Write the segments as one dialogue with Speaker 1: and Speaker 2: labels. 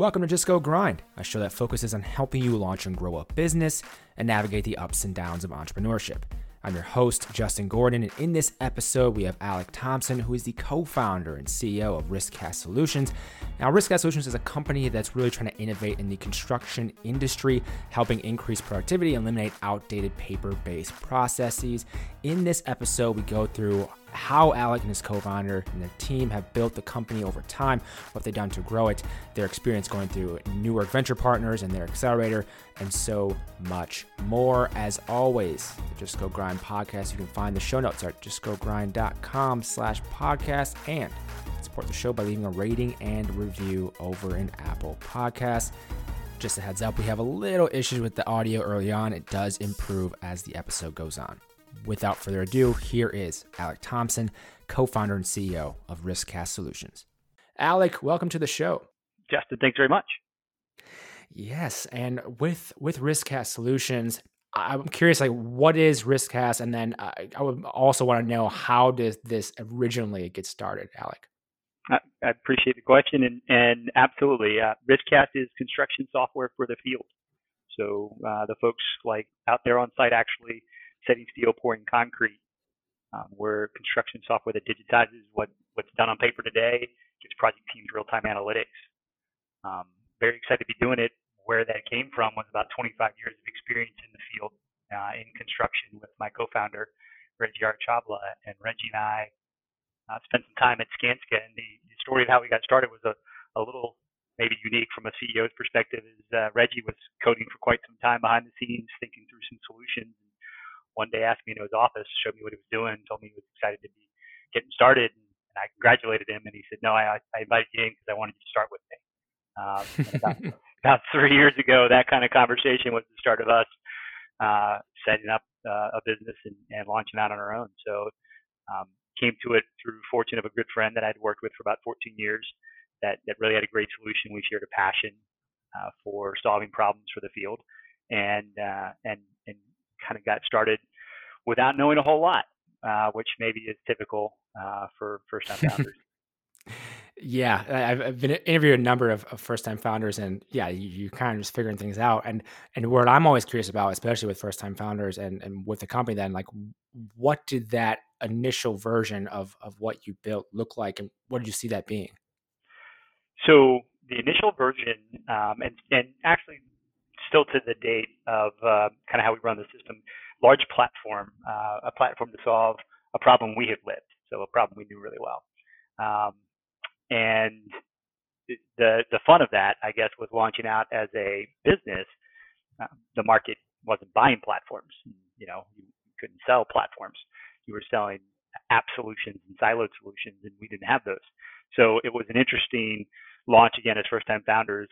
Speaker 1: Welcome to Just Go Grind, a show that focuses on helping you launch and grow a business and navigate the ups and downs of entrepreneurship. I'm your host, Justin Gordon, and in this episode, we have Alec Thompson, who is the co founder and CEO of RiskCast Solutions. Now, RiskCast Solutions is a company that's really trying to innovate in the construction industry, helping increase productivity and eliminate outdated paper based processes. In this episode, we go through how Alec and his co founder and the team have built the company over time, what they've done to grow it, their experience going through Newark Venture Partners and their accelerator, and so much more. As always, the Just Go Grind podcast, you can find the show notes at justgogrind.com slash podcast and support the show by leaving a rating and review over in Apple Podcasts. Just a heads up, we have a little issue with the audio early on. It does improve as the episode goes on without further ado, here is Alec Thompson, co founder and CEO of RiskCast Solutions. Alec, welcome to the show.
Speaker 2: Justin, thanks very much.
Speaker 1: Yes, and with with RiskCast Solutions, I'm curious, like, what is RiskCast, and then I, I would also want to know how did this originally get started, Alec?
Speaker 2: I, I appreciate the question, and and absolutely, uh, RiskCast is construction software for the field. So uh, the folks like out there on site actually setting steel, pouring concrete. Um, we're construction software that digitizes what, what's done on paper today, gives project teams real-time analytics. Um, very excited to be doing it. Where that came from was about 25 years of experience in the field uh, in construction with my co-founder, Reggie Archabla. And Reggie and I uh, spent some time at Skanska. And the, the story of how we got started was a, a little maybe unique from a CEO's perspective is uh, Reggie was coding for quite some time behind the scenes, thinking through some solutions one day asked me into his office, showed me what he was doing, told me he was excited to be getting started, and, and I congratulated him. And he said, "No, I, I invited you in because I wanted you to start with me." Um, about, about three years ago, that kind of conversation was the start of us uh, setting up uh, a business and, and launching out on our own. So um, came to it through fortune of a good friend that I'd worked with for about 14 years that, that really had a great solution. We shared a passion uh, for solving problems for the field and, uh, and, and kind of got started without knowing a whole lot, uh, which maybe is typical uh, for first time founders.
Speaker 1: yeah, I've, I've, been interviewed a number of, of first time founders, and yeah, you, you kind of just figuring things out. And and what I'm always curious about, especially with first time founders and and with the company, then like, what did that initial version of of what you built look like, and what did you see that being?
Speaker 2: So the initial version, um, and and actually still to the date of uh, kind of how we run the system, large platform, uh, a platform to solve a problem we had lived, so a problem we knew really well. Um, and the the fun of that, I guess, was launching out as a business. Uh, the market wasn't buying platforms. You know, you couldn't sell platforms. You were selling app solutions and siloed solutions, and we didn't have those. So it was an interesting launch again as first time founders,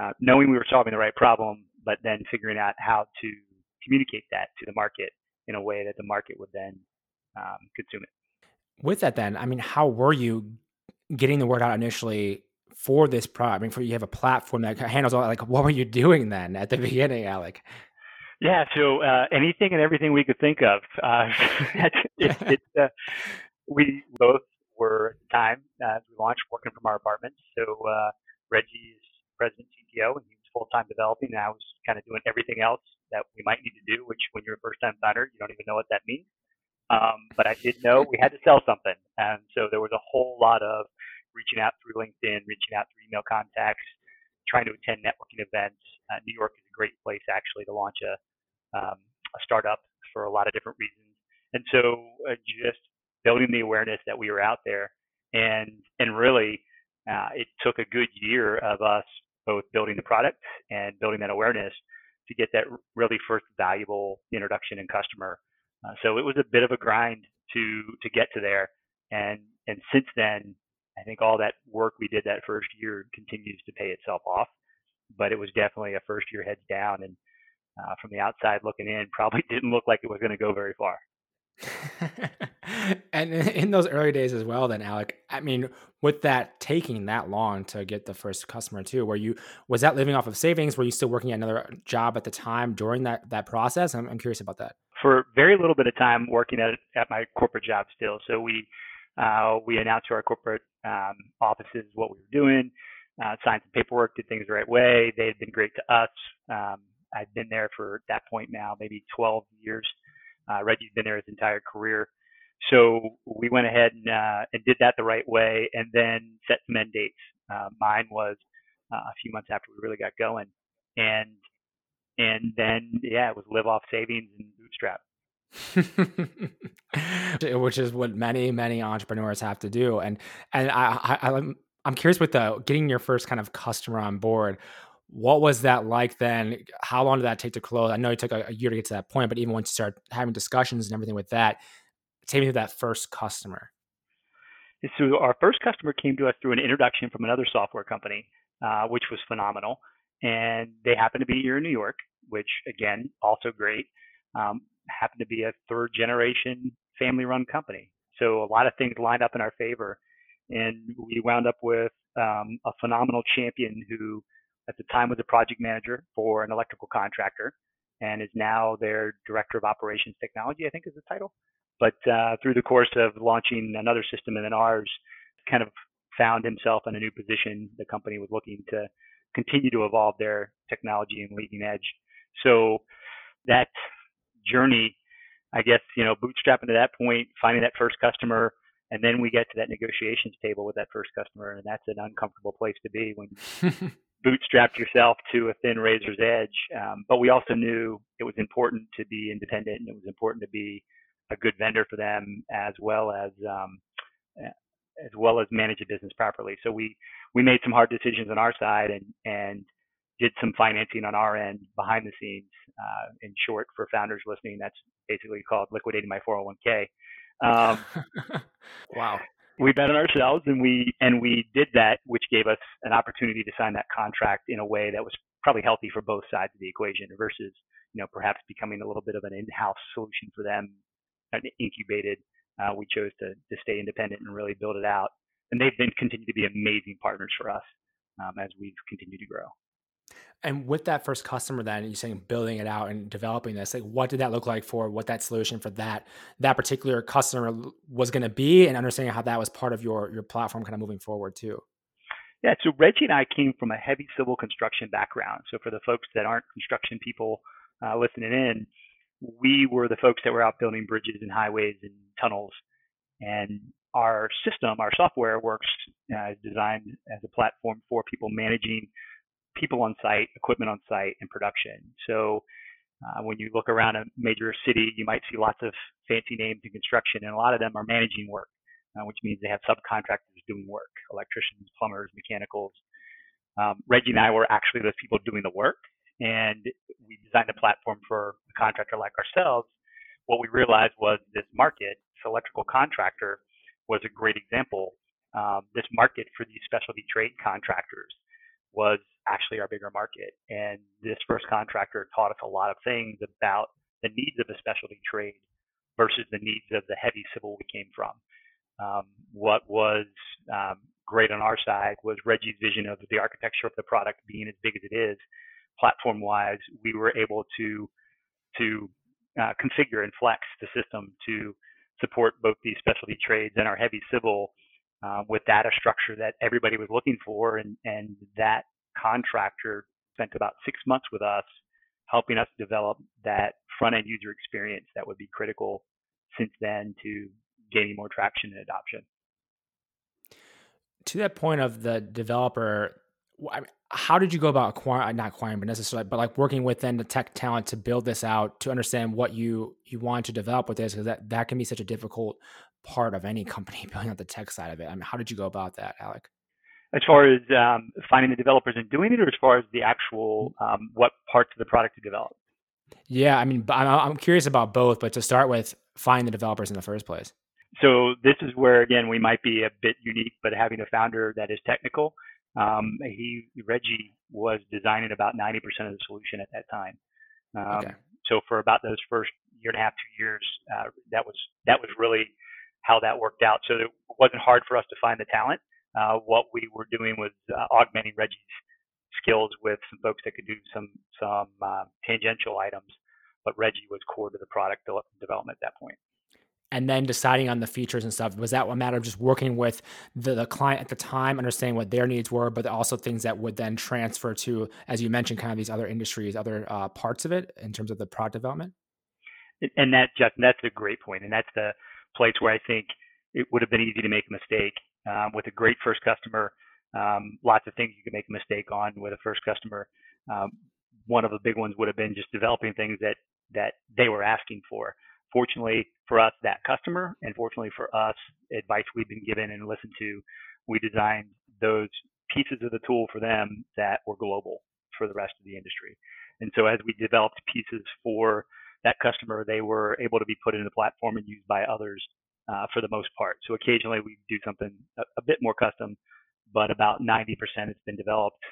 Speaker 2: uh, knowing we were solving the right problem, but then figuring out how to communicate that to the market in a way that the market would then um, consume it.
Speaker 1: With that, then, I mean, how were you getting the word out initially for this product? I mean, for you have a platform that handles all. Like, what were you doing then at the beginning, Alec?
Speaker 2: Yeah, so uh, anything and everything we could think of. Uh, it, it, uh, we both were at the time uh, we launched working from our apartments. So uh, Reggie is president CTO, and he was full time developing. And I was kind of doing everything else that we might need to do, which when you're a first time founder, you don't even know what that means. Um, but I did know we had to sell something. And so there was a whole lot of reaching out through LinkedIn, reaching out through email contacts, trying to attend networking events. Uh, New York is a great place actually to launch a, um, a startup for a lot of different reasons. And so uh, just building the awareness that we were out there and, and really, uh, it took a good year of us both building the product and building that awareness to get that really first valuable introduction and customer. Uh, so it was a bit of a grind to to get to there, and and since then, I think all that work we did that first year continues to pay itself off. But it was definitely a first year heads down, and uh, from the outside looking in, probably didn't look like it was going to go very far.
Speaker 1: and in those early days as well, then Alec, I mean, with that taking that long to get the first customer too, were you was that living off of savings? Were you still working at another job at the time during that that process? I'm, I'm curious about that.
Speaker 2: For very little bit of time working at at my corporate job still. So we uh, we announced to our corporate um, offices what we were doing. uh, signed some paperwork, did things the right way. They had been great to us. Um, I've been there for that point now, maybe 12 years. Uh, Reggie's been there his entire career. So we went ahead and, uh, and did that the right way and then set some end dates. Uh, mine was uh, a few months after we really got going. And, and then, yeah, it was live off savings and bootstrap.
Speaker 1: Which is what many, many entrepreneurs have to do. And, and I, I, I'm, I'm curious with the getting your first kind of customer on board what was that like then? How long did that take to close? I know it took a year to get to that point, but even once you start having discussions and everything with that, take me to that first customer.
Speaker 2: So our first customer came to us through an introduction from another software company, uh, which was phenomenal, and they happened to be here in New York, which again also great. Um, happened to be a third generation family run company, so a lot of things lined up in our favor, and we wound up with um, a phenomenal champion who at the time was a project manager for an electrical contractor and is now their director of operations technology, I think is the title. But uh, through the course of launching another system and then ours, kind of found himself in a new position. The company was looking to continue to evolve their technology and leading edge. So that journey, I guess, you know, bootstrapping to that point, finding that first customer, and then we get to that negotiations table with that first customer, and that's an uncomfortable place to be when you bootstrapped yourself to a thin razor's edge. Um, but we also knew it was important to be independent and it was important to be a good vendor for them as well as um, as well as manage a business properly. So we we made some hard decisions on our side and and did some financing on our end behind the scenes. Uh, in short, for founders listening, that's basically called liquidating my 401k. Um,
Speaker 1: wow
Speaker 2: we bet on ourselves and we and we did that, which gave us an opportunity to sign that contract in a way that was probably healthy for both sides of the equation versus you know perhaps becoming a little bit of an in-house solution for them, incubated. Uh, we chose to to stay independent and really build it out, and they've been continued to be amazing partners for us um, as we've continued to grow.
Speaker 1: And with that first customer, then you're saying building it out and developing this, like what did that look like for what that solution for that that particular customer was going to be, and understanding how that was part of your your platform, kind of moving forward too.
Speaker 2: Yeah, so Reggie and I came from a heavy civil construction background. So for the folks that aren't construction people uh, listening in, we were the folks that were out building bridges and highways and tunnels. And our system, our software works uh, designed as a platform for people managing people on site, equipment on site, and production. So uh, when you look around a major city, you might see lots of fancy names in construction, and a lot of them are managing work, uh, which means they have subcontractors doing work, electricians, plumbers, mechanicals. Um, Reggie and I were actually those people doing the work, and we designed a platform for a contractor like ourselves. What we realized was this market, this electrical contractor, was a great example. Um, this market for these specialty trade contractors was actually our bigger market. And this first contractor taught us a lot of things about the needs of a specialty trade versus the needs of the heavy civil we came from. Um, what was um, great on our side was Reggie's vision of the architecture of the product being as big as it is. Platform wise, we were able to to uh, configure and flex the system to support both these specialty trades and our heavy civil uh, with data structure that everybody was looking for, and and that contractor spent about six months with us helping us develop that front end user experience that would be critical since then to gaining more traction and adoption.
Speaker 1: To that point of the developer, how did you go about acquiring, not acquiring, but necessarily, but like working within the tech talent to build this out to understand what you you want to develop with this? Because that, that can be such a difficult part of any company building out the tech side of it. I mean, how did you go about that, Alec?
Speaker 2: as far as um, finding the developers and doing it, or as far as the actual um, what parts of the product to develop?
Speaker 1: Yeah, I mean, I'm curious about both, but to start with, find the developers in the first place.
Speaker 2: So this is where again we might be a bit unique, but having a founder that is technical, um, he Reggie was designing about 90% of the solution at that time. Um, okay. So for about those first year and a half, two years, uh, that was that was really how that worked out. So it wasn't hard for us to find the talent. Uh, what we were doing was uh, augmenting Reggie's skills with some folks that could do some some uh, tangential items, but Reggie was core to the product development at that point.
Speaker 1: And then deciding on the features and stuff. Was that a matter of just working with the, the client at the time, understanding what their needs were, but also things that would then transfer to, as you mentioned, kind of these other industries, other uh, parts of it in terms of the product development?
Speaker 2: And that, Justin, that's a great point, and that's the place where I think it would have been easy to make a mistake um, with a great first customer. Um, lots of things you can make a mistake on with a first customer. Um, one of the big ones would have been just developing things that that they were asking for. Fortunately for us, that customer, and fortunately for us, advice we've been given and listened to, we designed those pieces of the tool for them that were global for the rest of the industry. And so as we developed pieces for that customer, they were able to be put into the platform and used by others uh, for the most part. So occasionally we do something a, a bit more custom, but about 90% has been developed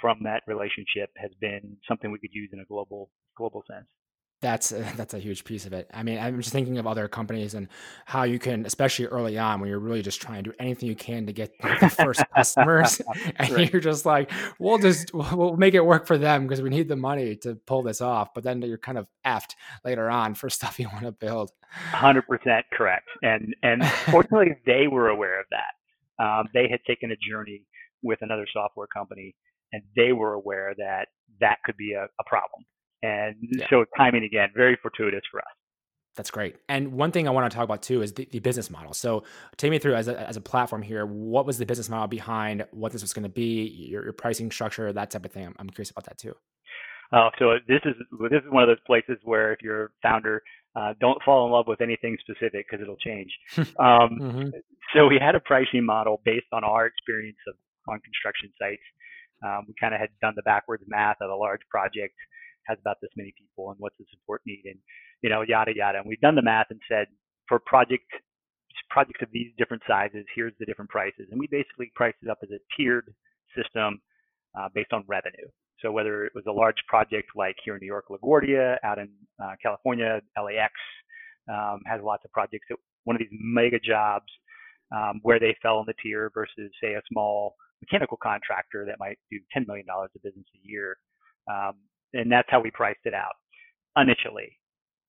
Speaker 2: from that relationship has been something we could use in a global global sense.
Speaker 1: That's a, that's a huge piece of it. I mean, I'm just thinking of other companies and how you can, especially early on, when you're really just trying to do anything you can to get the first customers, and right. you're just like, we'll just we'll make it work for them because we need the money to pull this off. But then you're kind of effed later on for stuff you want to build.
Speaker 2: Hundred percent correct, and and fortunately they were aware of that. Um, they had taken a journey with another software company, and they were aware that that could be a, a problem and yeah. so timing again, very fortuitous for us.
Speaker 1: That's great. And one thing I want to talk about too is the, the, business model. So take me through as a, as a platform here. What was the business model behind what this was going to be, your, your pricing structure, that type of thing? I'm, I'm curious about that too.
Speaker 2: Uh, so this is this is one of those places where if you're a founder, uh, don't fall in love with anything specific because it'll change. Um, mm-hmm. So we had a pricing model based on our experience of on construction sites. Um, we kind of had done the backwards math of a large project has about this many people and what's the support need and you know yada yada. And we've done the math and said for project projects of these different sizes, here's the different prices, and we basically priced it up as a tiered system uh, based on revenue. So whether it was a large project like here in New York, LaGuardia, out in uh, California, LAX um, has lots of projects. That one of these mega jobs um, where they fell in the tier versus say a small mechanical contractor that might do $10 million of business a year. Um, and that's how we priced it out initially.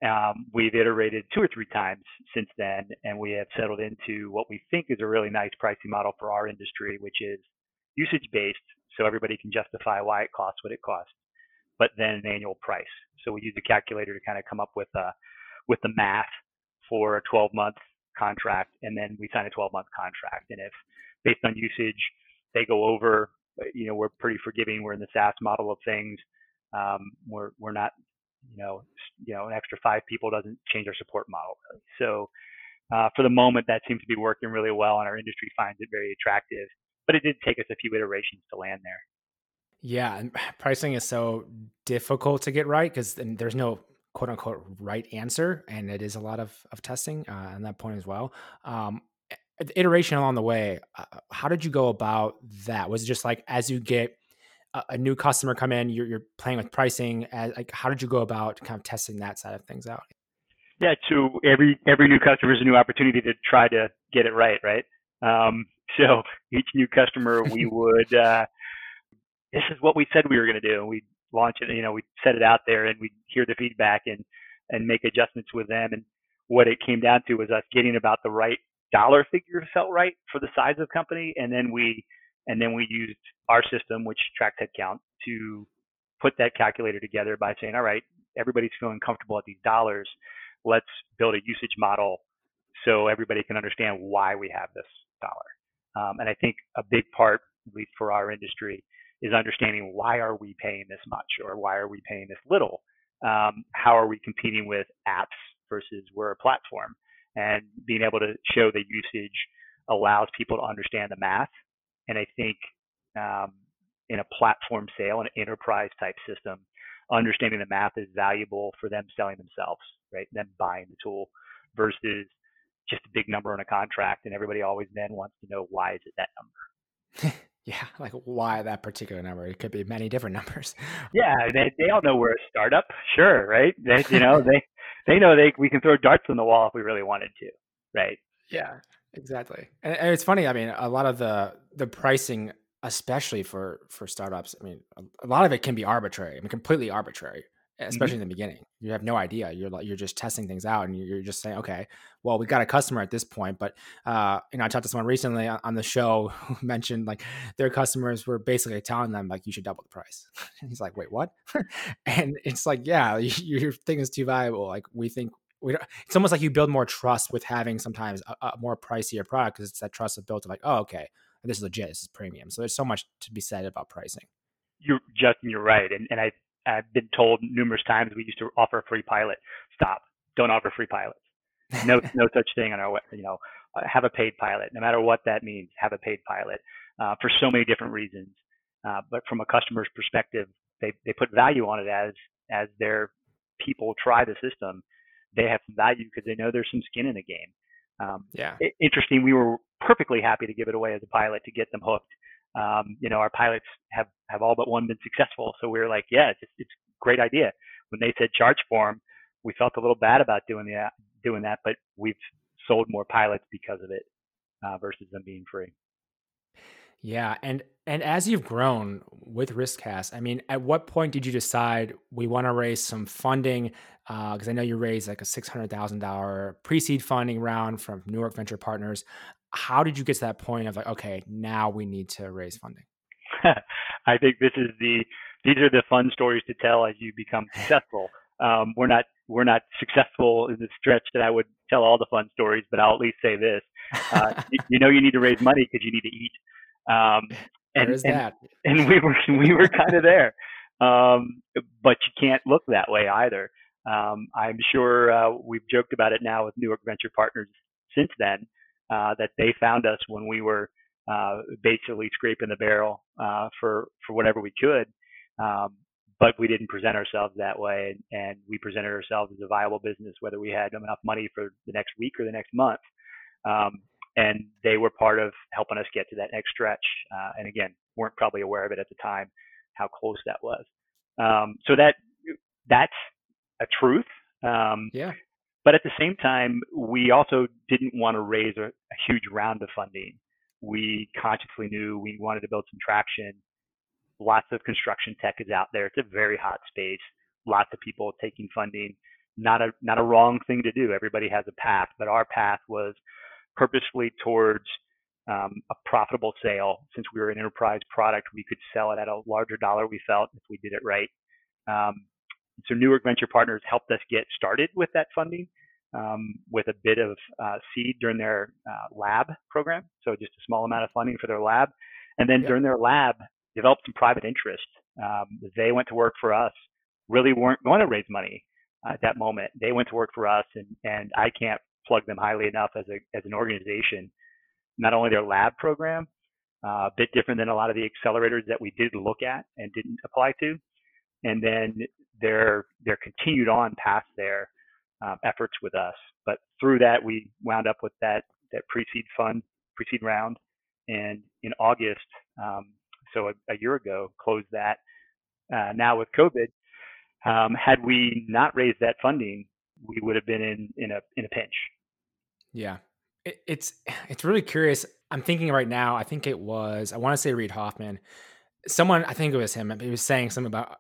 Speaker 2: Um, we've iterated two or three times since then, and we have settled into what we think is a really nice pricing model for our industry, which is usage based, so everybody can justify why it costs what it costs, but then an annual price. So we use a calculator to kind of come up with a with the math for a 12 month contract, and then we sign a 12 month contract. And if based on usage they go over, you know, we're pretty forgiving. We're in the SaaS model of things um, we're we're not you know you know an extra five people doesn't change our support model really. So uh, for the moment, that seems to be working really well, and our industry finds it very attractive. But it did take us a few iterations to land there.
Speaker 1: Yeah, and pricing is so difficult to get right because there's no quote unquote right answer, and it is a lot of of testing uh, on that point as well. Um, iteration along the way, uh, how did you go about that? Was it just like as you get a, a new customer come in, you're, you're playing with pricing. As, like, how did you go about kind of testing that side of things out?
Speaker 2: Yeah, so every every new customer is a new opportunity to try to get it right, right? Um, so each new customer, we would uh, this is what we said we were going to do, and we launch it. You know, we set it out there, and we hear the feedback and and make adjustments with them. And what it came down to was us getting about the right dollar figure felt right for the size of the company, and then we and then we used our system, which tracks headcount, to put that calculator together by saying, all right, everybody's feeling comfortable at these dollars. Let's build a usage model so everybody can understand why we have this dollar. Um, and I think a big part, at least for our industry, is understanding why are we paying this much or why are we paying this little? Um, how are we competing with apps versus we're a platform? And being able to show the usage allows people to understand the math and I think um, in a platform sale, an enterprise type system, understanding the math is valuable for them selling themselves, right? Them buying the tool versus just a big number on a contract. And everybody always then wants to know why is it that
Speaker 1: number? yeah, like why that particular number? It could be many different numbers.
Speaker 2: yeah, they they all know we're a startup, sure, right? They you know they they know they we can throw darts on the wall if we really wanted to, right?
Speaker 1: Yeah, Exactly, and, and, it's funny. I mean, a lot of the the pricing, especially for for startups, I mean, a, a, lot of it can be arbitrary. I mean, completely arbitrary. especially mm-hmm. in the beginning. You have no idea. You're like you're just testing things out, and you're just saying, okay, well, we got a customer at this point, but uh, you know, I talked to someone recently on the show who mentioned like their customers were basically telling them like you should double the price. and he's like, wait, what? and it's like, yeah, your thing is too valuable. Like we think we don't, it's almost like you build more trust with having sometimes a, a more pricier product because it's that trust of built of like, oh, okay, this is legit, this is premium. So there's so much to be said about pricing.
Speaker 2: You're Justin, you're right, and and I I've been told numerous times we used to offer a free pilot. Stop. Don't offer free pilots. No, no such thing on our, you know, uh, have a paid pilot. No matter what that means, have a paid pilot uh, for so many different reasons. Uh, but from a customer's perspective, they, they put value on it as as their people try the system. They have some value because they know there's some skin in the game. Um,
Speaker 1: yeah.
Speaker 2: It, interesting. We were perfectly happy to give it away as a pilot to get them hooked um, you know, our pilots have, have all but one been successful. So we were like, yeah, it's, it's a great idea. When they said charge for them, we felt a little bad about doing that, doing that, but we've sold more pilots because of it uh, versus them being free.
Speaker 1: Yeah, and and as you've grown with RiskCast, I mean, at what point did you decide we want to raise some funding? Because uh, I know you raised like a six hundred thousand dollar pre seed funding round from Newark Venture Partners how did you get to that point of like, okay, now we need to raise funding?
Speaker 2: I think this is the these are the fun stories to tell as you become successful. Um, we're not we're not successful in the stretch that I would tell all the fun stories, but I'll at least say this: uh, you, you, know, you need to raise money because you need to eat. Um,
Speaker 1: and, and,
Speaker 2: that. and we were we were kind of there, um, but you can't look that way either. Um, I'm sure uh, we've joked about it now with Newark Venture Partners since then. Uh, that they found us when we were uh, basically scraping the barrel uh, for for whatever we could. Um, but we didn't present ourselves that way, and, and, we presented ourselves as a viable business, whether we had enough money for the next week or the next month. Um, and they were part of helping us get to that next stretch. Uh, and again, weren't probably aware of it at the time, how close that was. Um, so that that's a truth. Um,
Speaker 1: yeah.
Speaker 2: But at the same time, we also didn't want to raise a, a huge round of funding. We consciously knew we wanted to build some traction. Lots of construction tech is out there. It's a very hot space. Lots of people taking funding. Not a not a wrong thing to do. Everybody has a path, but our path was purposefully towards um, a profitable sale. Since we were an enterprise product, we could sell it at a larger dollar. We felt if we did it right. Um, so Newark Venture Partners helped us get started with that funding um, with a bit of uh, seed during their uh, lab program, so just a small amount of funding for their lab, and then yep. during their lab developed some private interest. Um, they went to work for us. Really weren't going to raise money uh, at that moment. They went to work for us, and and I can't plug them highly enough as a as an organization. Not only their lab program, uh, a bit different than a lot of the accelerators that we did look at and didn't apply to, and then their their continued on past their um, efforts with us. But through that, we wound up with that that pre-seed fund, pre-seed round, and in August, um, so a, a, year ago, closed that. Uh, now with COVID, um, had we not raised that funding, we would have been in in a in a pinch.
Speaker 1: Yeah, it, it's it's really curious. I'm thinking right now. I think it was I want to say Reid Hoffman. Someone I think it was him. He was saying something about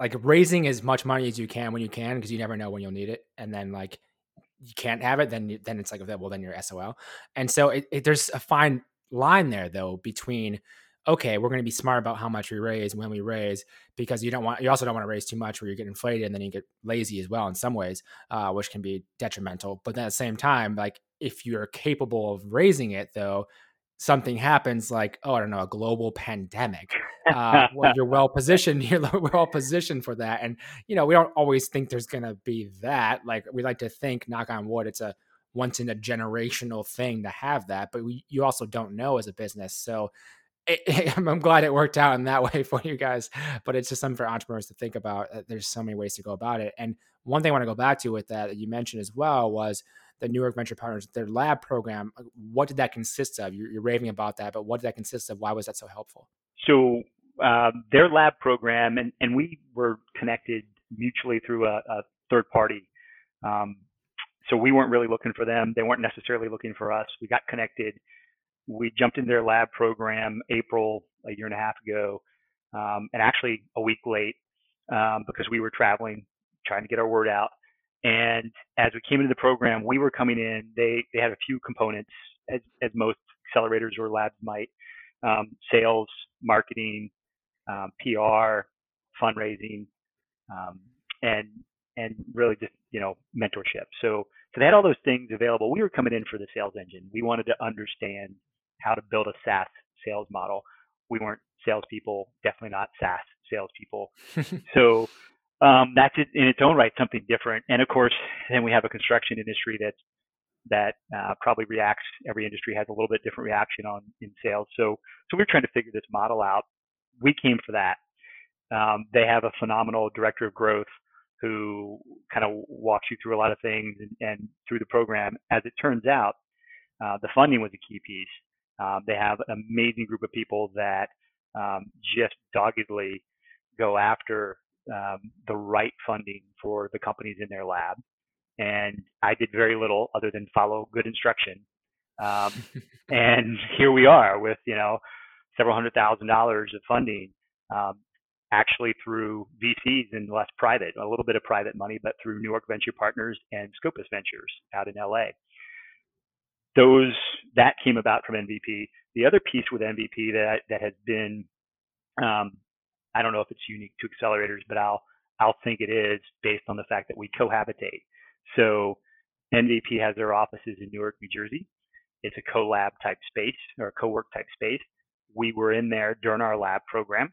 Speaker 1: like raising as much money as you can when you can because you never know when you'll need it and then like you can't have it then then it's like well then you're sol and so it, it, there's a fine line there though between okay we're going to be smart about how much we raise when we raise because you don't want you also don't want to raise too much where you get inflated and then you get lazy as well in some ways uh, which can be detrimental. But at the same time like if you're capable of raising it though something happens like oh i don't know a global pandemic uh, well, you're well positioned you're well positioned for that. And you know we don't always think there's going to be that like we like to think knock on wood it's a once in a generational thing to have that but we, you also don't know as a business. So it, I'm glad it worked out in that way for you guys, but it's just something for entrepreneurs to think about. Uh, there's so many ways to go about it. And one thing I want to go back to with that that you mentioned as well was the Newark Venture Partners, their lab program. What did that consist of? You're, you're raving about that, but what did that consist of? Why was that so helpful?
Speaker 2: So um, their lab program, and, and we were connected mutually through a, a third party. Um, so we weren't really looking for them. They weren't necessarily looking for us. We got connected. We jumped in their lab program April a year and a half ago, um, and actually a week late. um, because we were traveling, trying to get our word out. And as we came into the program, we were coming in. They they had a few components, as as most accelerators or labs might: um, sales, marketing, um, PR, fundraising, um, and and really just you know mentorship. So so they had all those things available. We were coming in for the sales engine. We wanted to understand how to build a SaaS sales model. We weren't salespeople, definitely not SaaS salespeople. so um, that's it in its own right something different. And of course, then we have a construction industry that's that uh, probably reacts. Every industry has a little bit different reaction on in sales. So so we're trying to figure this model out. We came for that. Um, they have a phenomenal director of growth who kind of walks you through a lot of things and, and through the program. As it turns out, uh, the funding was a key piece. Um, they have an amazing group of people that um, just doggedly go after um, the right funding for the companies in their lab. And I did very little other than follow good instruction. Um, and here we are with, you know, several hundred thousand dollars of funding, um, actually through VCs and less private, a little bit of private money, but through Newark Venture Partners and Scopus Ventures out in LA. Those that came about from NVP. The other piece with NVP that that has been um, I don't know if it's unique to accelerators, but I'll I'll think it is based on the fact that we cohabitate. So NVP has their offices in Newark, New Jersey. It's a co-lab type space or a co-work type space. We were in there during our lab program.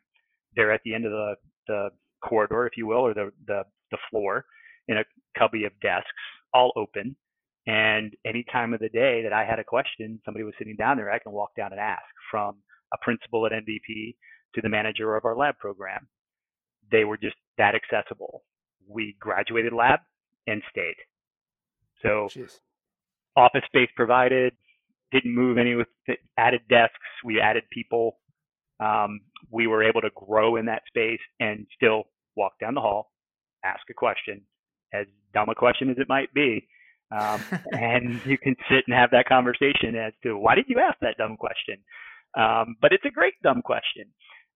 Speaker 2: They're at the end of the, the corridor, if you will, or the, the, the floor in a cubby of desks, all open. And any time of the day that I had a question, somebody was sitting down there, I can walk down and ask from a principal at NVP to the manager of our lab program. They were just that accessible. We graduated lab and stayed. So Jeez. office space provided, didn't move any with added desks. We added people. Um, we were able to grow in that space and still walk down the hall, ask a question, as dumb a question as it might be. Um, and you can sit and have that conversation as to why did you ask that dumb question? Um, but it's a great dumb question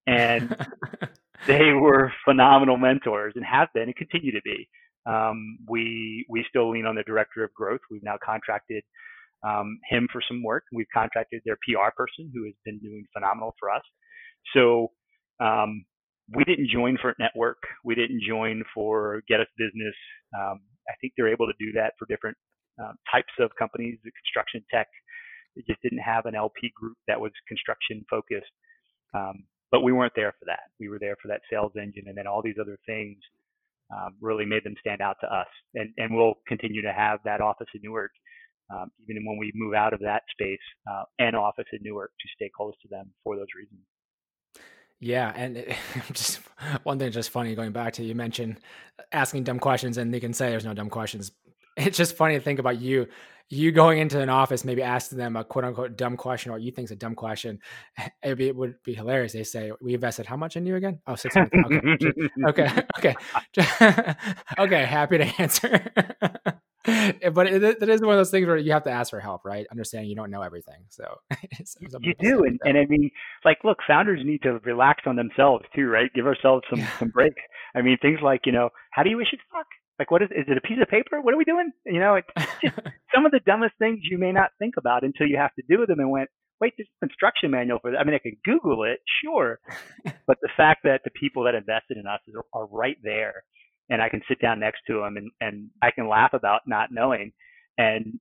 Speaker 2: and they were phenomenal mentors and have been and continue to be. Um, we we still lean on the director of growth. We've now contracted um, him for some work. We've contracted their PR person who has been doing phenomenal for us. So um, we didn't join for network. We didn't join for get us business. I think they're able to do that for different um, types of companies. Construction tech, they just didn't have an LP group that was construction focused. Um, but we weren't there for that. We were there for that sales engine, and then all these other things um, really made them stand out to us. And and we'll continue to have that office in Newark, um, even when we move out of that space, uh, and office in Newark to stay close to them for those reasons.
Speaker 1: Yeah, and it, just one thing, just funny going back to you mentioned asking dumb questions, and they can say there's no dumb questions. It's just funny to think about you you going into an office, maybe asking them a quote unquote dumb question or you think is a dumb question, it, be, it would be hilarious. They say, We invested how much in you again? Oh, 600. Okay. okay. Okay. okay. Happy to answer. Eh, but it, it is one of those things where you have to ask for help, right? Understanding you don't know everything. So
Speaker 2: you do. And, and I mean, like, look, founders need to relax on themselves too, right? Give ourselves some, some breaks. I mean, things like, you know, how do you wish it fuck? Like, what is, is it a piece of paper? What are we doing? You know, it's just some of the dumbest things you may not think about until you have to do them and went, wait, there's an instruction manual for that. I mean, I could Google it, sure. but the fact that the people that invested in us are right there and I can sit down next to them and, and I can laugh about not knowing. And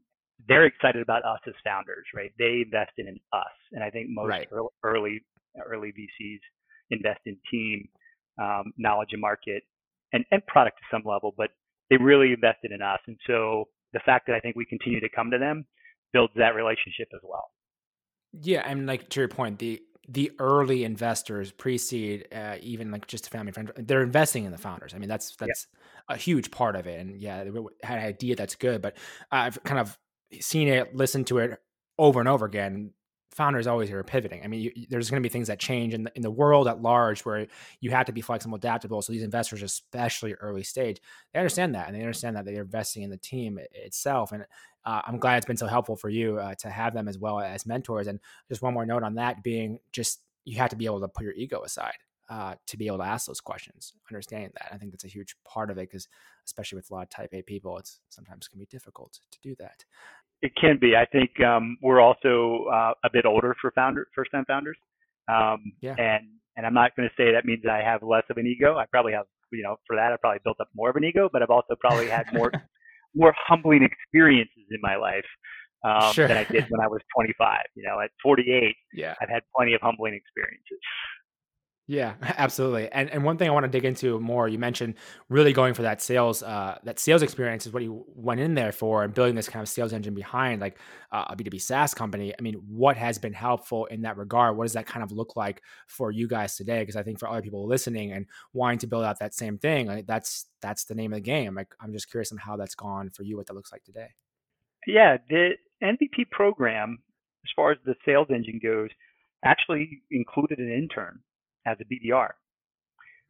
Speaker 2: they're excited about us as founders, right? They invested in us. And I think most right. early, early VCs invest in team, um, knowledge and market and, and product to some level, but they really invested in us. And so the fact that I think we continue to come to them builds that relationship as well.
Speaker 1: Yeah, and like to your point, the the early investors pre-seed, uh, even like just a family friend they're investing in the founders. I mean, that's that's yeah. a huge part of it. And yeah, they had an idea that's good, but I've kind of seen it, listened to it over and over again founders always are pivoting. I mean, you, there's going to be things that change in the, in the world at large where you have to be flexible, adaptable. So these investors, especially early stage, they understand that and they understand that they're investing in the team itself. And uh, I'm glad it's been so helpful for you uh, to have them as well as mentors. And just one more note on that being just you have to be able to put your ego aside. uh, to be able to ask those questions, understanding that. I think that's a huge part of it because, especially with a lot of type A people, it's sometimes can be difficult to do that.
Speaker 2: It can be. I think um, we're also uh, a bit older for founder, first time founders. Um, yeah. And and I'm not going to say that means I have less of an ego. I probably have, you know, for that I probably built up more of an ego, but I've also probably had more more humbling experiences in my life um, sure. than I did when I was 25. You know, at 48, yeah, I've had plenty of humbling experiences.
Speaker 1: Yeah, absolutely. And and one thing I want to dig into more, you mentioned really going for that sales uh, that sales experience is what you went in there for, and building this kind of sales engine behind like uh, a B two B SaaS company. I mean, what has been helpful in that regard? What does that kind of look like for you guys today? Because I think for other people listening and wanting to build out that same thing, like that's that's the name of the game. Like I'm just curious on how that's gone for you, what that looks like today.
Speaker 2: Yeah, the NVP program, as far as the sales engine goes, actually included an intern as a BDR.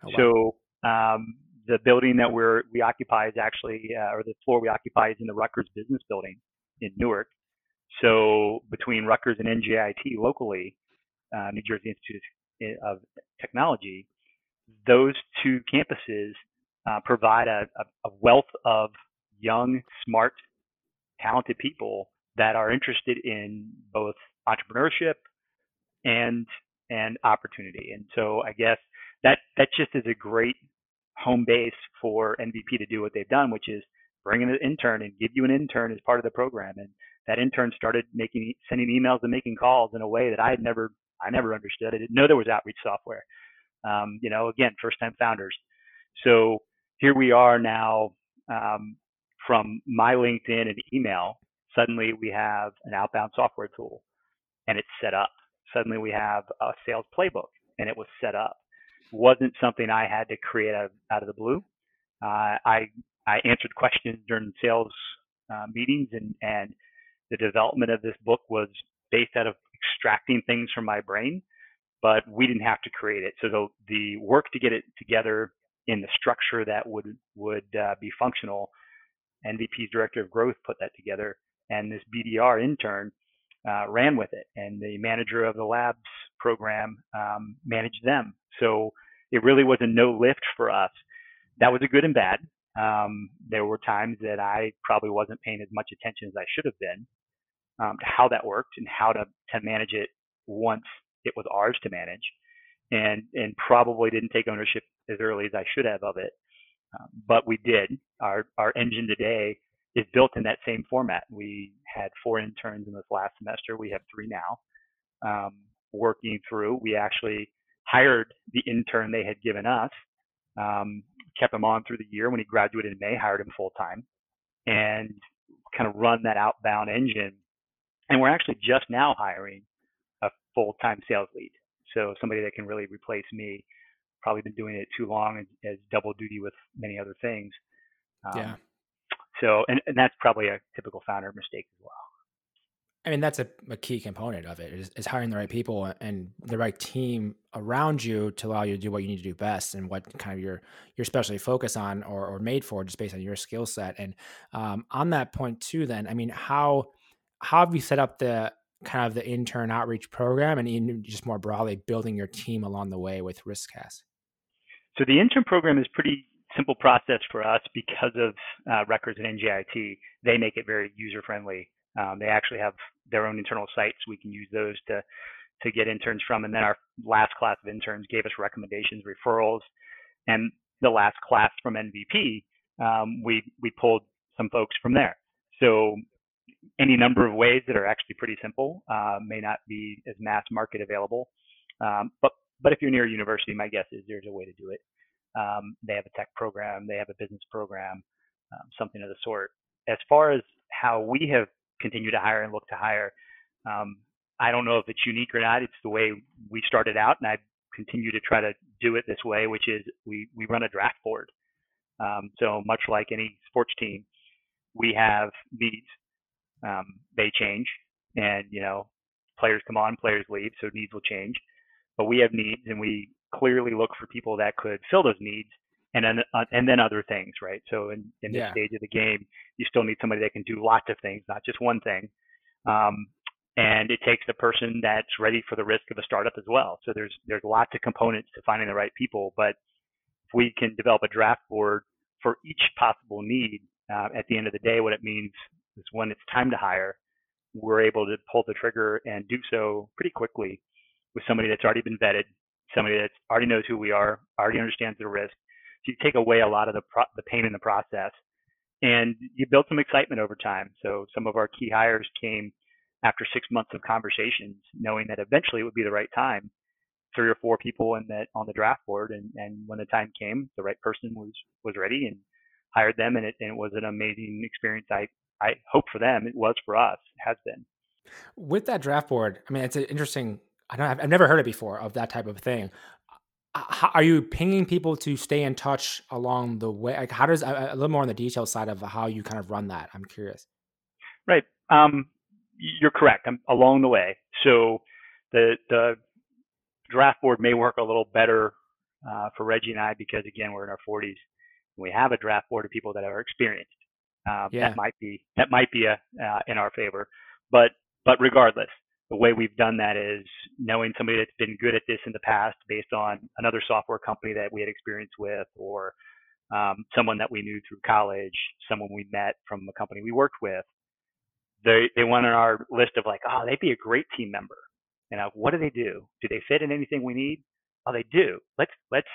Speaker 2: Oh, wow. So um, the building that we're we occupy is actually, uh, or the floor we occupy is in the Rutgers Business Building in Newark. So between Rutgers and NJIT locally, uh, New Jersey Institute of Technology, those two campuses uh, provide a, a, wealth of young, smart, talented people that are interested in both entrepreneurship and and opportunity. And so I guess that that just is a great home base for NVP to do what they've done, which is bring in an intern and give you an intern as part of the program. And that intern started making sending emails and making calls in a way that I had never I never understood. I didn't know there was outreach software. Um, you know, again, first time founders. So here we are now um, from my LinkedIn and email. Suddenly we have an outbound software tool and it's set up suddenly we have a sales playbook and it was set up. Wasn't something I had to create out of, out of the blue. Uh, I I answered questions during sales uh, meetings and and the development of this book was based out of extracting things from my brain, but we didn't have to create it. So the the work to get it together in the structure that would would uh, be functional, NVP's director of growth put that together, and this BDR intern uh, ran with it, and the manager of the labs program um, managed them. So it really was a no lift for us. That was a good and bad. Um, there were times that I probably wasn't paying as much attention as I should have been um, to how that worked and how to, to manage it once it was ours to manage, and and probably didn't take ownership as early as I should have of it. Um, but we did. Our our engine today is built in that same format. We had four interns in this last semester. We have three now um, working through. We actually hired the intern they had given us, um, kept him on through the year. When he graduated in May, hired him full time, and kind of run that outbound engine. And we're actually just now hiring a full time sales lead. So somebody that can really replace me. Probably been doing it too long as, as double duty with many other things.
Speaker 1: Um, yeah.
Speaker 2: So, and, and that's probably a typical founder mistake as well.
Speaker 1: I mean, that's a, a key component of it is, is, hiring the right people and the right team around you to allow you to do what you need to do best and what kind of your your specialty focus on or, or made for just based on your skill set. And um, on that point too, then I mean, how how have you set up the kind of the intern outreach program and even just more broadly building your team along the way with RiskCast?
Speaker 2: So the intern program is pretty simple process for us because of uh, Rutgers and NJIT. They make it very user friendly. Um, they actually have their own internal sites. We can use those to to get interns from. And then our last class of interns gave us recommendations, referrals, and the last class from NVP, um, we we pulled some folks from there. So any number of ways that are actually pretty simple uh, may not be as mass market available. Um, but but if you're near a university, my guess is there's a way to do it. Um, they have a tech program, they have a business program, um, something of the sort. As far as how we have continued to hire and look to hire, um, I don't know if it's unique or not. It's the way we started out, and I continue to try to do it this way, which is we we run a draft board. Um, so much like any sports team, we have needs. Um, they change, and you know, players come on, players leave, so needs will change. But we have needs, and we clearly look for people that could fill those needs and then uh, and then other things, right? So in, in this yeah. stage of the game, you still need somebody that can do lots of things, not just one thing. Um, and it takes a person that's ready for the risk of a startup as well. So there's there's lots of components to finding the right people, but if we can develop a draft board for each possible need, uh, at the end of the day, what it means is when it's time to hire, we're able to pull the trigger and do so pretty quickly with somebody that's already been vetted, somebody that already knows who we are, already understands the risk. So you take away a lot of the pro- the pain in the process, and you build some excitement over time. So some of our key hires came after six months of conversations, knowing that eventually it would be the right time. Three or four people in that on the draft board, and, and when the time came, the right person was was ready and hired them, and it, and it was an amazing experience. I I hope for them it was for us, has been.
Speaker 1: With that draft board, I mean, it's an interesting. I don't. I've never heard it before of that type of thing. How, are you pinging people to stay in touch along the way? Like, how does a, a little more on the detail side of how you kind of run that? I'm curious.
Speaker 2: Right. Um, you're correct. I'm along the way. So the the draft board may work a little better uh, for Reggie and I because again we're in our 40s. We have a draft board of people that are experienced. Um, yeah. That might be that might be a, uh, in our favor, but but regardless, the way we've done that is knowing somebody that's been good at this in the past based on another software company that we had experience with, or um, someone that we knew through college, someone we met from a company we worked with, they they went on our list of like, oh, they'd be a great team member. And uh, what do they do? Do they fit in anything we need? Oh, they do. Let's let's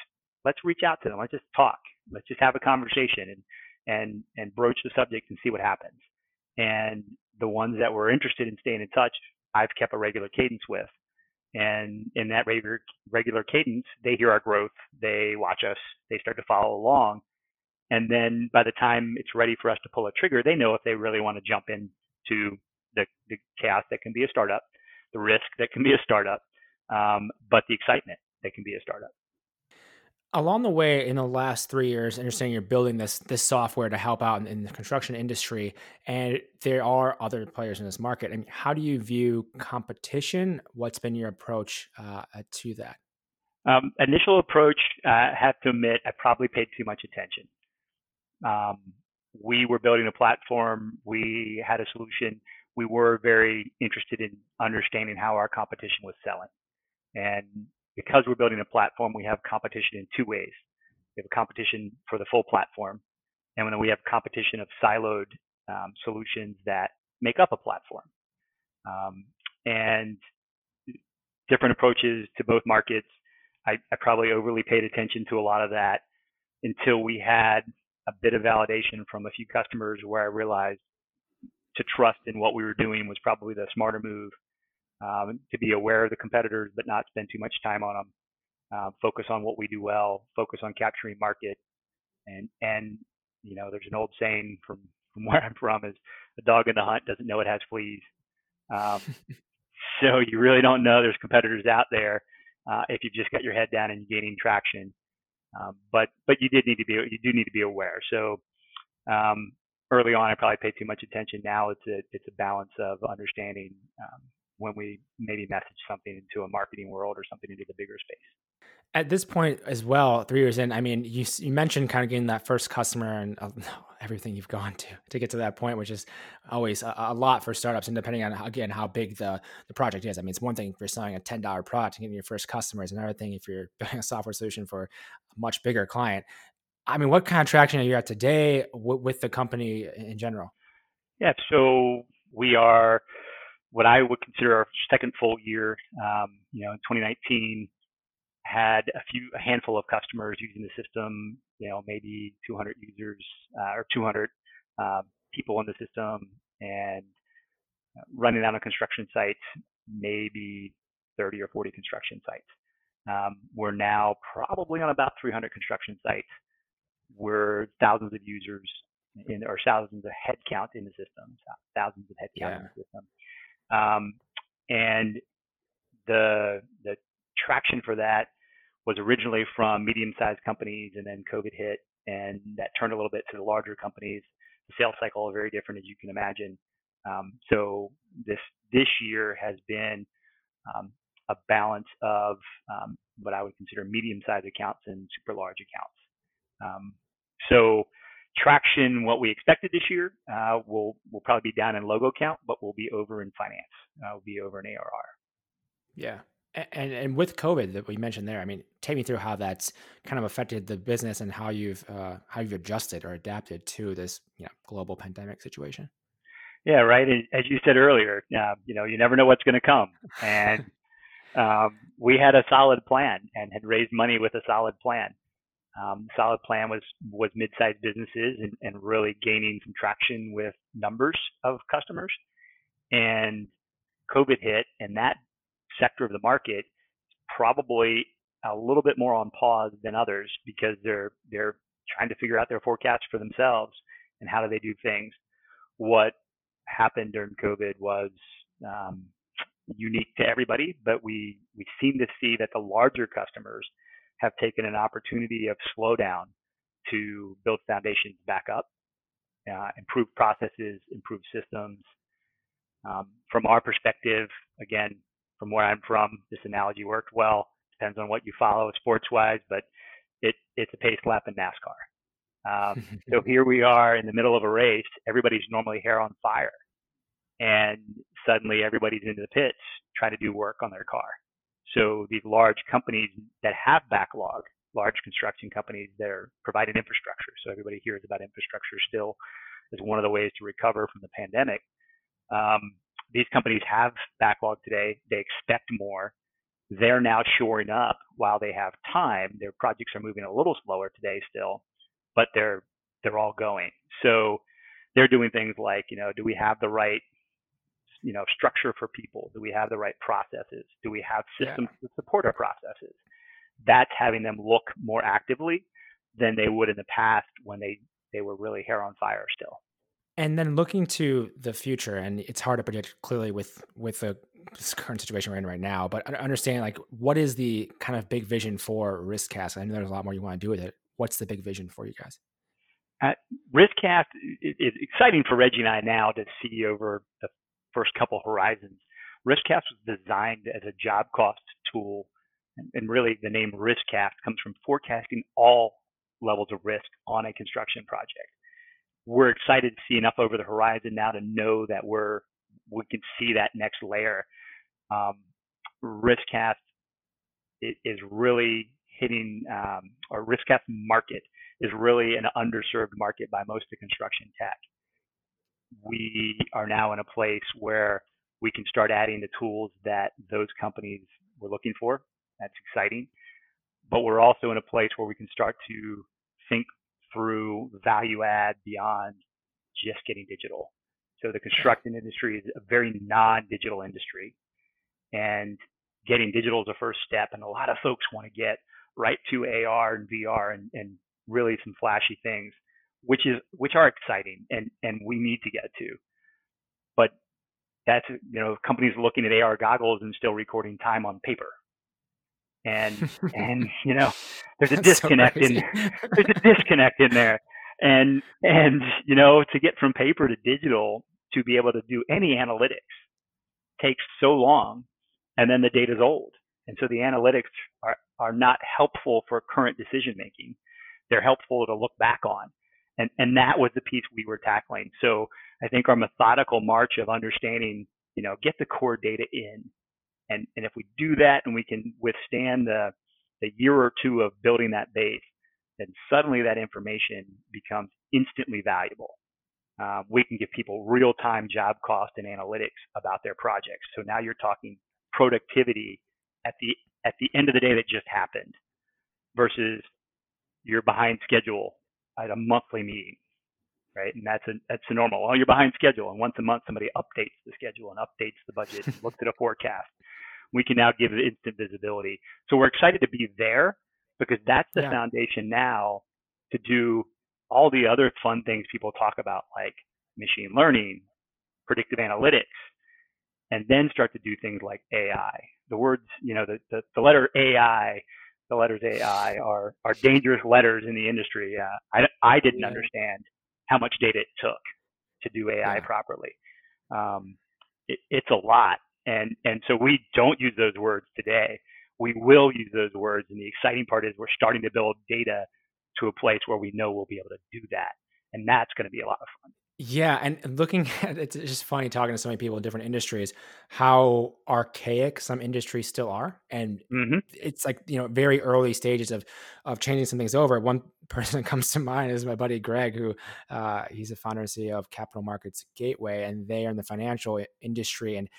Speaker 2: let's reach out to them. Let's just talk. Let's just have a conversation and and and broach the subject and see what happens. And the ones that were interested in staying in touch, I've kept a regular cadence with. And in that regular regular cadence, they hear our growth, they watch us, they start to follow along. And then by the time it's ready for us to pull a trigger, they know if they really want to jump in to the, the chaos that can be a startup, the risk that can be a startup, um, but the excitement that can be a startup.
Speaker 1: Along the way, in the last three years, understanding you're building this this software to help out in, in the construction industry, and there are other players in this market. And how do you view competition? What's been your approach uh, to that?
Speaker 2: Um, initial approach, uh, I have to admit, I probably paid too much attention. Um, we were building a platform, we had a solution, we were very interested in understanding how our competition was selling. And because we're building a platform, we have competition in two ways. We have a competition for the full platform, and then we have competition of siloed um, solutions that make up a platform. Um, and different approaches to both markets. I, I probably overly paid attention to a lot of that until we had a bit of validation from a few customers where I realized to trust in what we were doing was probably the smarter move. Um, to be aware of the competitors, but not spend too much time on them. Uh, focus on what we do well. Focus on capturing market. And and you know, there's an old saying from from where I'm from is a dog in the hunt doesn't know it has fleas. Um, so you really don't know there's competitors out there uh, if you've just got your head down and you're gaining traction. Um, but but you did need to be you do need to be aware. So um, early on, I probably paid too much attention. Now it's a it's a balance of understanding um, when we maybe message something into a marketing world or something into the bigger space.
Speaker 1: At this point as well, three years in, I mean, you you mentioned kind of getting that first customer and uh, everything you've gone to to get to that point, which is always a, a, lot for startups. And depending on again how big the the project is, I mean, it's one thing if you're selling a ten dollar product and getting your first customer is another thing if you're building a software solution for a much bigger client. I mean, what kind of traction are you at today w- with the company in general?
Speaker 2: Yeah, so we are what I would consider our second full year. Um, you know, in 2019, had a few, a handful of customers using the system. You know, maybe 200 users uh, or 200 uh, people in the system, and running on a construction sites, maybe 30 or 40 construction sites. Um, we're now probably on about 300 construction sites were thousands of users in, or thousands of headcount in the system, thousands of headcount yeah. in the system. Um, and the the traction for that was originally from medium-sized companies, and then COVID hit, and that turned a little bit to the larger companies. The sales cycle is very different, as you can imagine. Um, so this this year has been um, a balance of um, what I would consider medium-sized accounts and super large accounts. Um, so traction, what we expected this year, uh, will will probably be down in logo count, but we'll be over in finance. Uh, we'll be over in ARR.
Speaker 1: Yeah. And, and with COVID that we mentioned there, I mean, take me through how that's kind of affected the business and how you've uh, how you've adjusted or adapted to this you know, global pandemic situation.
Speaker 2: Yeah, right. As you said earlier, uh, you know, you never know what's going to come, and um, we had a solid plan and had raised money with a solid plan. Um, solid plan was was mid-sized businesses and, and really gaining some traction with numbers of customers. And COVID hit, and that sector of the market probably a little bit more on pause than others because they're they're trying to figure out their forecasts for themselves and how do they do things. What happened during COVID was um, unique to everybody, but we we seem to see that the larger customers have taken an opportunity of slowdown to build foundations back up, uh, improve processes, improve systems. Um, from our perspective, again, from where I'm from, this analogy worked well. Depends on what you follow sports wise, but it, it's a pace lap in NASCAR. Um, so here we are in the middle of a race. Everybody's normally hair on fire. And suddenly everybody's into the pits trying to do work on their car. So these large companies that have backlog, large construction companies that are providing infrastructure. So everybody hears about infrastructure still as one of the ways to recover from the pandemic. Um, these companies have backlog today. They expect more. They're now shoring up while they have time. Their projects are moving a little slower today still, but they're they're all going. So they're doing things like, you know, do we have the right you know structure for people? Do we have the right processes? Do we have systems yeah. to support our processes? That's having them look more actively than they would in the past when they they were really hair on fire still.
Speaker 1: And then looking to the future, and it's hard to predict clearly with with the current situation we're in right now, but understanding like what is the kind of big vision for RiskCast? I know there's a lot more you want to do with it. What's the big vision for you guys?
Speaker 2: At RiskCast is exciting for Reggie and I now to see over the first couple horizons. RiskCast was designed as a job cost tool, and really the name RiskCast comes from forecasting all levels of risk on a construction project we're excited to see enough over the horizon now to know that we're we can see that next layer. Um, RiskCast is really hitting, um, or RiskCast market is really an underserved market by most of construction tech. We are now in a place where we can start adding the tools that those companies were looking for. That's exciting. But we're also in a place where we can start to think through value add beyond just getting digital. So the construction industry is a very non-digital industry, and getting digital is a first step. And a lot of folks want to get right to AR and VR and, and really some flashy things, which is which are exciting and and we need to get to. But that's you know companies looking at AR goggles and still recording time on paper. And and you know there's a disconnect so in there's a disconnect in there. And and you know to get from paper to digital to be able to do any analytics takes so long and then the data is old. And so the analytics are are not helpful for current decision making they're helpful to look back on and and that was the piece we were tackling so i think our methodical march of understanding you know get the core data in and, and if we do that and we can withstand the, the year or two of building that base, then suddenly that information becomes instantly valuable. Uh, we can give people real-time job cost and analytics about their projects. So now you're talking productivity at the at the end of the day that just happened, versus you're behind schedule at a monthly meeting, right? And that's a that's a normal. Well, you're behind schedule, and once a month somebody updates the schedule and updates the budget, and looks at a forecast we can now give instant visibility. So we're excited to be there because that's the yeah. foundation now to do all the other fun things people talk about, like machine learning, predictive analytics, and then start to do things like AI. The words, you know, the, the, the letter AI, the letters AI are, are dangerous letters in the industry. Uh, I, I didn't yeah. understand how much data it took to do AI yeah. properly. Um, it, it's a lot. And, and so we don't use those words today. We will use those words. And the exciting part is we're starting to build data to a place where we know we'll be able to do that. and that's going to be a lot of fun.
Speaker 1: Yeah, and looking at it's just funny talking to so many people in different industries how archaic some industries still are, and
Speaker 2: mm-hmm.
Speaker 1: it's like you know very early stages of of changing some things over. One person that comes to mind is my buddy Greg, who uh, he's a founder and CEO of Capital Markets Gateway, and they are in the financial industry, and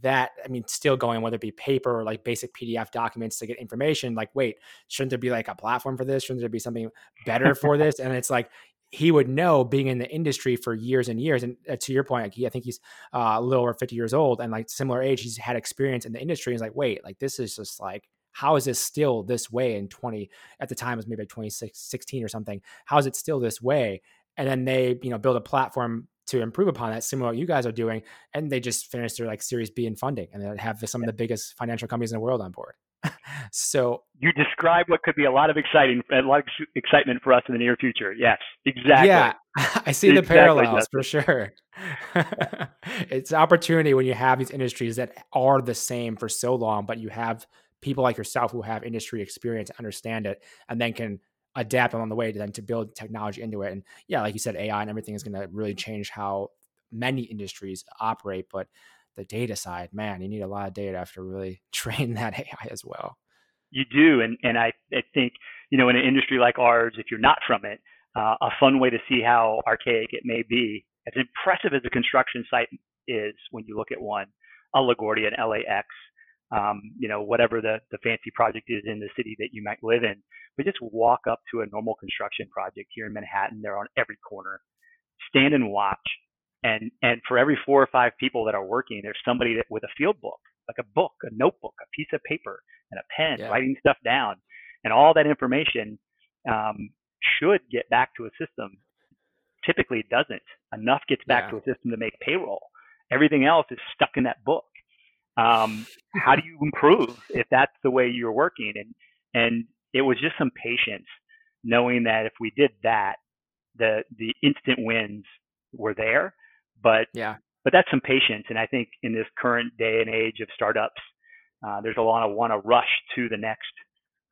Speaker 1: that i mean still going whether it be paper or like basic pdf documents to get information like wait shouldn't there be like a platform for this shouldn't there be something better for this and it's like he would know being in the industry for years and years. And uh, to your point, like he, I think he's uh, a little over 50 years old and like similar age, he's had experience in the industry. He's like, wait, like this is just like, how is this still this way in 20, at the time it was maybe like 2016 or something. How is it still this way? And then they, you know, build a platform to improve upon that, similar to what you guys are doing. And they just finished their like series B in funding and they have some of the biggest financial companies in the world on board so
Speaker 2: you describe what could be a lot of exciting, a lot of excitement for us in the near future. Yes, exactly.
Speaker 1: Yeah, I see the exactly, parallels for sure. it's opportunity when you have these industries that are the same for so long, but you have people like yourself who have industry experience, understand it, and then can adapt along the way to then to build technology into it. And yeah, like you said, AI and everything is going to really change how many industries operate, but the data side, man, you need a lot of data to really train that AI as well.
Speaker 2: You do, and and I, I think you know in an industry like ours, if you're not from it, uh, a fun way to see how archaic it may be, as impressive as a construction site is when you look at one, a LaGuardia, an LAX, um, you know, whatever the, the fancy project is in the city that you might live in. But just walk up to a normal construction project here in Manhattan. They're on every corner. Stand and watch and and for every four or five people that are working there's somebody that with a field book like a book a notebook a piece of paper and a pen yeah. writing stuff down. And all that information um, should get back to a system. Typically it doesn't. Enough gets back yeah. to a system to make payroll. Everything else is stuck in that book. Um, how do you improve if that's the way you're working? And and it was just some patience knowing that if we did that the the instant wins were there but
Speaker 1: yeah,
Speaker 2: but that's some patience. And I think in this current day and age of startups, uh, there's a lot of want to rush to the next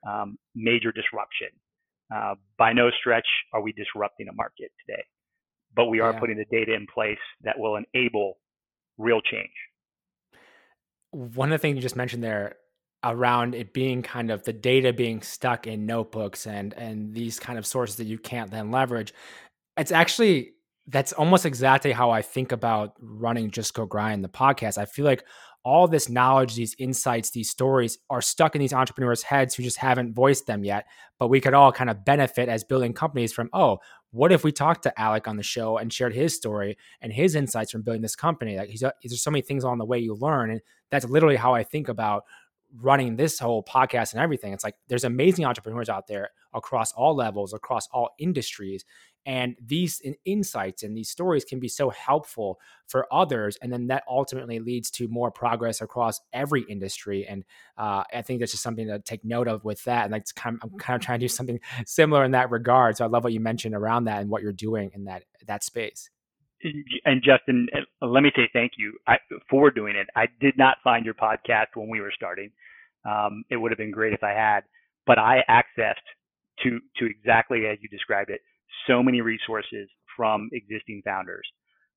Speaker 2: um, major disruption. Uh, by no stretch are we disrupting a market today, but we are yeah. putting the data in place that will enable real change.
Speaker 1: One of the things you just mentioned there around it being kind of the data being stuck in notebooks and and these kind of sources that you can't then leverage it's actually that's almost exactly how I think about running Just Go Grind, the podcast. I feel like all this knowledge, these insights, these stories are stuck in these entrepreneurs' heads who just haven't voiced them yet. But we could all kind of benefit as building companies from, oh, what if we talked to Alec on the show and shared his story and his insights from building this company? Like, he's, uh, there's so many things along the way you learn. And that's literally how I think about running this whole podcast and everything. It's like there's amazing entrepreneurs out there across all levels, across all industries. And these insights and these stories can be so helpful for others. And then that ultimately leads to more progress across every industry. And uh, I think that's just something to take note of with that. And like, kind of, I'm kind of trying to do something similar in that regard. So I love what you mentioned around that and what you're doing in that that space
Speaker 2: and Justin, let me say thank you for doing it. I did not find your podcast when we were starting. Um, it would have been great if I had, but I accessed to to exactly as you described it, so many resources from existing founders,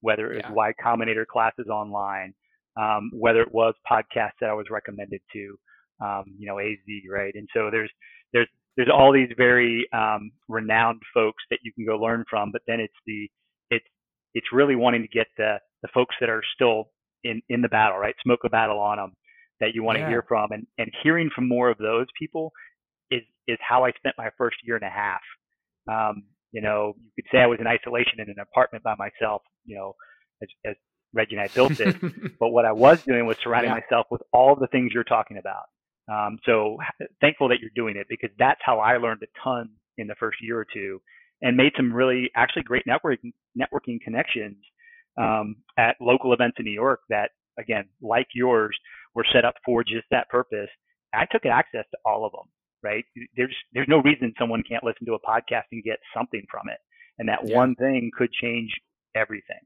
Speaker 2: whether it was yeah. Y Combinator classes online, um, whether it was podcasts that I was recommended to, um, you know, AZ, right? And so there's there's there's all these very um, renowned folks that you can go learn from, but then it's the it's it's really wanting to get the the folks that are still in in the battle, right? Smoke a battle on them that you want yeah. to hear from, and and hearing from more of those people is is how I spent my first year and a half. Um, you know, you could say I was in isolation in an apartment by myself. You know, as, as Reggie and I built it, but what I was doing was surrounding yeah. myself with all the things you're talking about. Um, so thankful that you're doing it because that's how I learned a ton in the first year or two and made some really actually great networking networking connections um, at local events in New York that again like yours were set up for just that purpose. I took access to all of them. Right? There's there's no reason someone can't listen to a podcast and get something from it, and that yeah. one thing could change everything.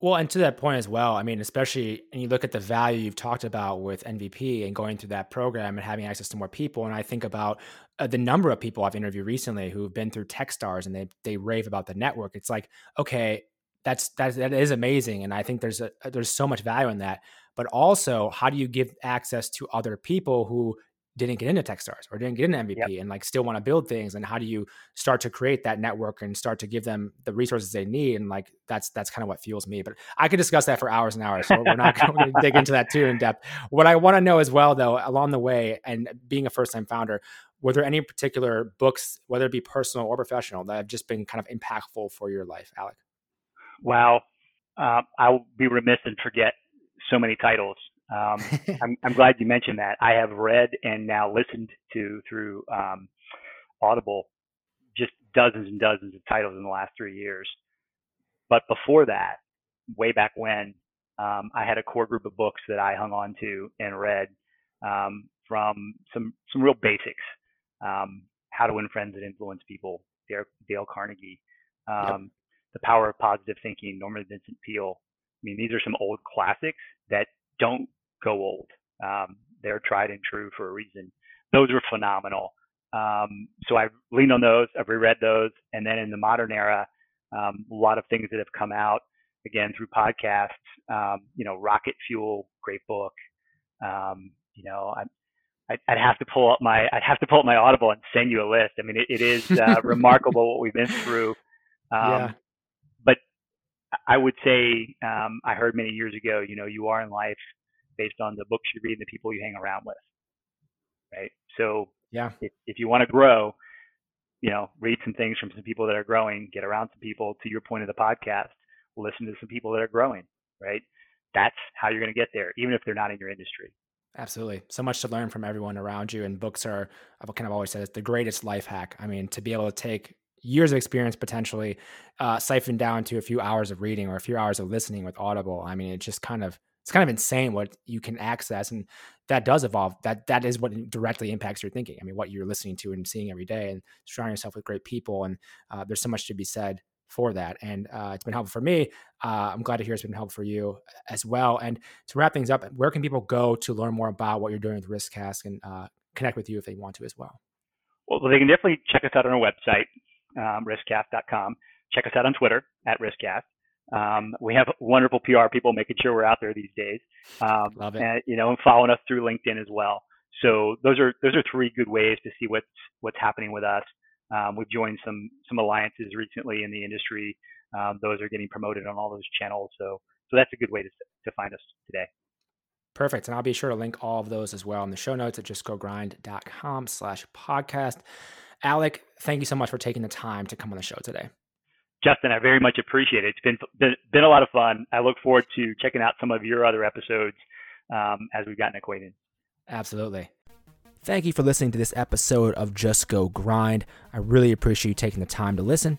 Speaker 1: Well, and to that point as well, I mean, especially and you look at the value you've talked about with NVP and going through that program and having access to more people, and I think about uh, the number of people I've interviewed recently who've been through Techstars and they they rave about the network. It's like, okay, that's that's that is amazing, and I think there's a there's so much value in that. But also, how do you give access to other people who didn't get into Techstars or didn't get into NVP yep. and like still want to build things and how do you start to create that network and start to give them the resources they need and like that's that's kind of what fuels me but I could discuss that for hours and hours so we're not going to dig into that too in depth. What I want to know as well though along the way and being a first time founder were there any particular books whether it be personal or professional that have just been kind of impactful for your life Alec?
Speaker 2: Wow uh, I'll be remiss and forget so many titles um, I'm, I'm, glad you mentioned that. I have read and now listened to through um, Audible just dozens and dozens of titles in the last three years. But before that, way back when, um, I had a core group of books that I hung on to and read um, from some some real basics. Um, How to Win Friends and Influence People, Dale, Dale Carnegie. Yep. Um, the Power of Positive Thinking, Norman Vincent Peale. I mean, these are some old classics that don't go old. Um, they're tried and true for a reason. Those were phenomenal. Um, so I've leaned on those, I've reread those, and then in the modern era, um, a lot of things that have come out again through podcasts. Um, you know, Rocket Fuel, great book. Um, you know, I, I'd, I'd have to pull up my I'd have to pull up my Audible and send you a list. I mean, it, it is uh, remarkable what we've been through. Um, yeah. But I would say um, I heard many years ago, you know, you are in life based on the books you read and the people you hang around with. Right. So
Speaker 1: yeah,
Speaker 2: if, if you want to grow, you know, read some things from some people that are growing, get around some people to your point of the podcast, listen to some people that are growing, right? That's how you're going to get there, even if they're not in your industry.
Speaker 1: Absolutely. So much to learn from everyone around you. And books are, I've kind of always said, it's the greatest life hack. I mean, to be able to take years of experience potentially uh, siphon down to a few hours of reading or a few hours of listening with Audible. I mean, it just kind of it's kind of insane what you can access and that does evolve that that is what directly impacts your thinking i mean what you're listening to and seeing every day and surrounding yourself with great people and uh, there's so much to be said for that and uh, it's been helpful for me uh, i'm glad to hear it's been helpful for you as well and to wrap things up where can people go to learn more about what you're doing with riskcast and uh, connect with you if they want to as well?
Speaker 2: Well they can definitely check us out on our website um, riskcast.com check us out on twitter at riskcast um, we have wonderful PR people making sure we're out there these days.
Speaker 1: Um, Love it.
Speaker 2: And, you know, and following us through LinkedIn as well. So those are those are three good ways to see what's what's happening with us. Um, we've joined some some alliances recently in the industry. Um, those are getting promoted on all those channels. So so that's a good way to to find us today.
Speaker 1: Perfect. And I'll be sure to link all of those as well in the show notes at justgogrind.com slash podcast. Alec, thank you so much for taking the time to come on the show today.
Speaker 2: Justin, I very much appreciate it. It's been, been, been a lot of fun. I look forward to checking out some of your other episodes um, as we've gotten acquainted.
Speaker 1: Absolutely. Thank you for listening to this episode of Just Go Grind. I really appreciate you taking the time to listen.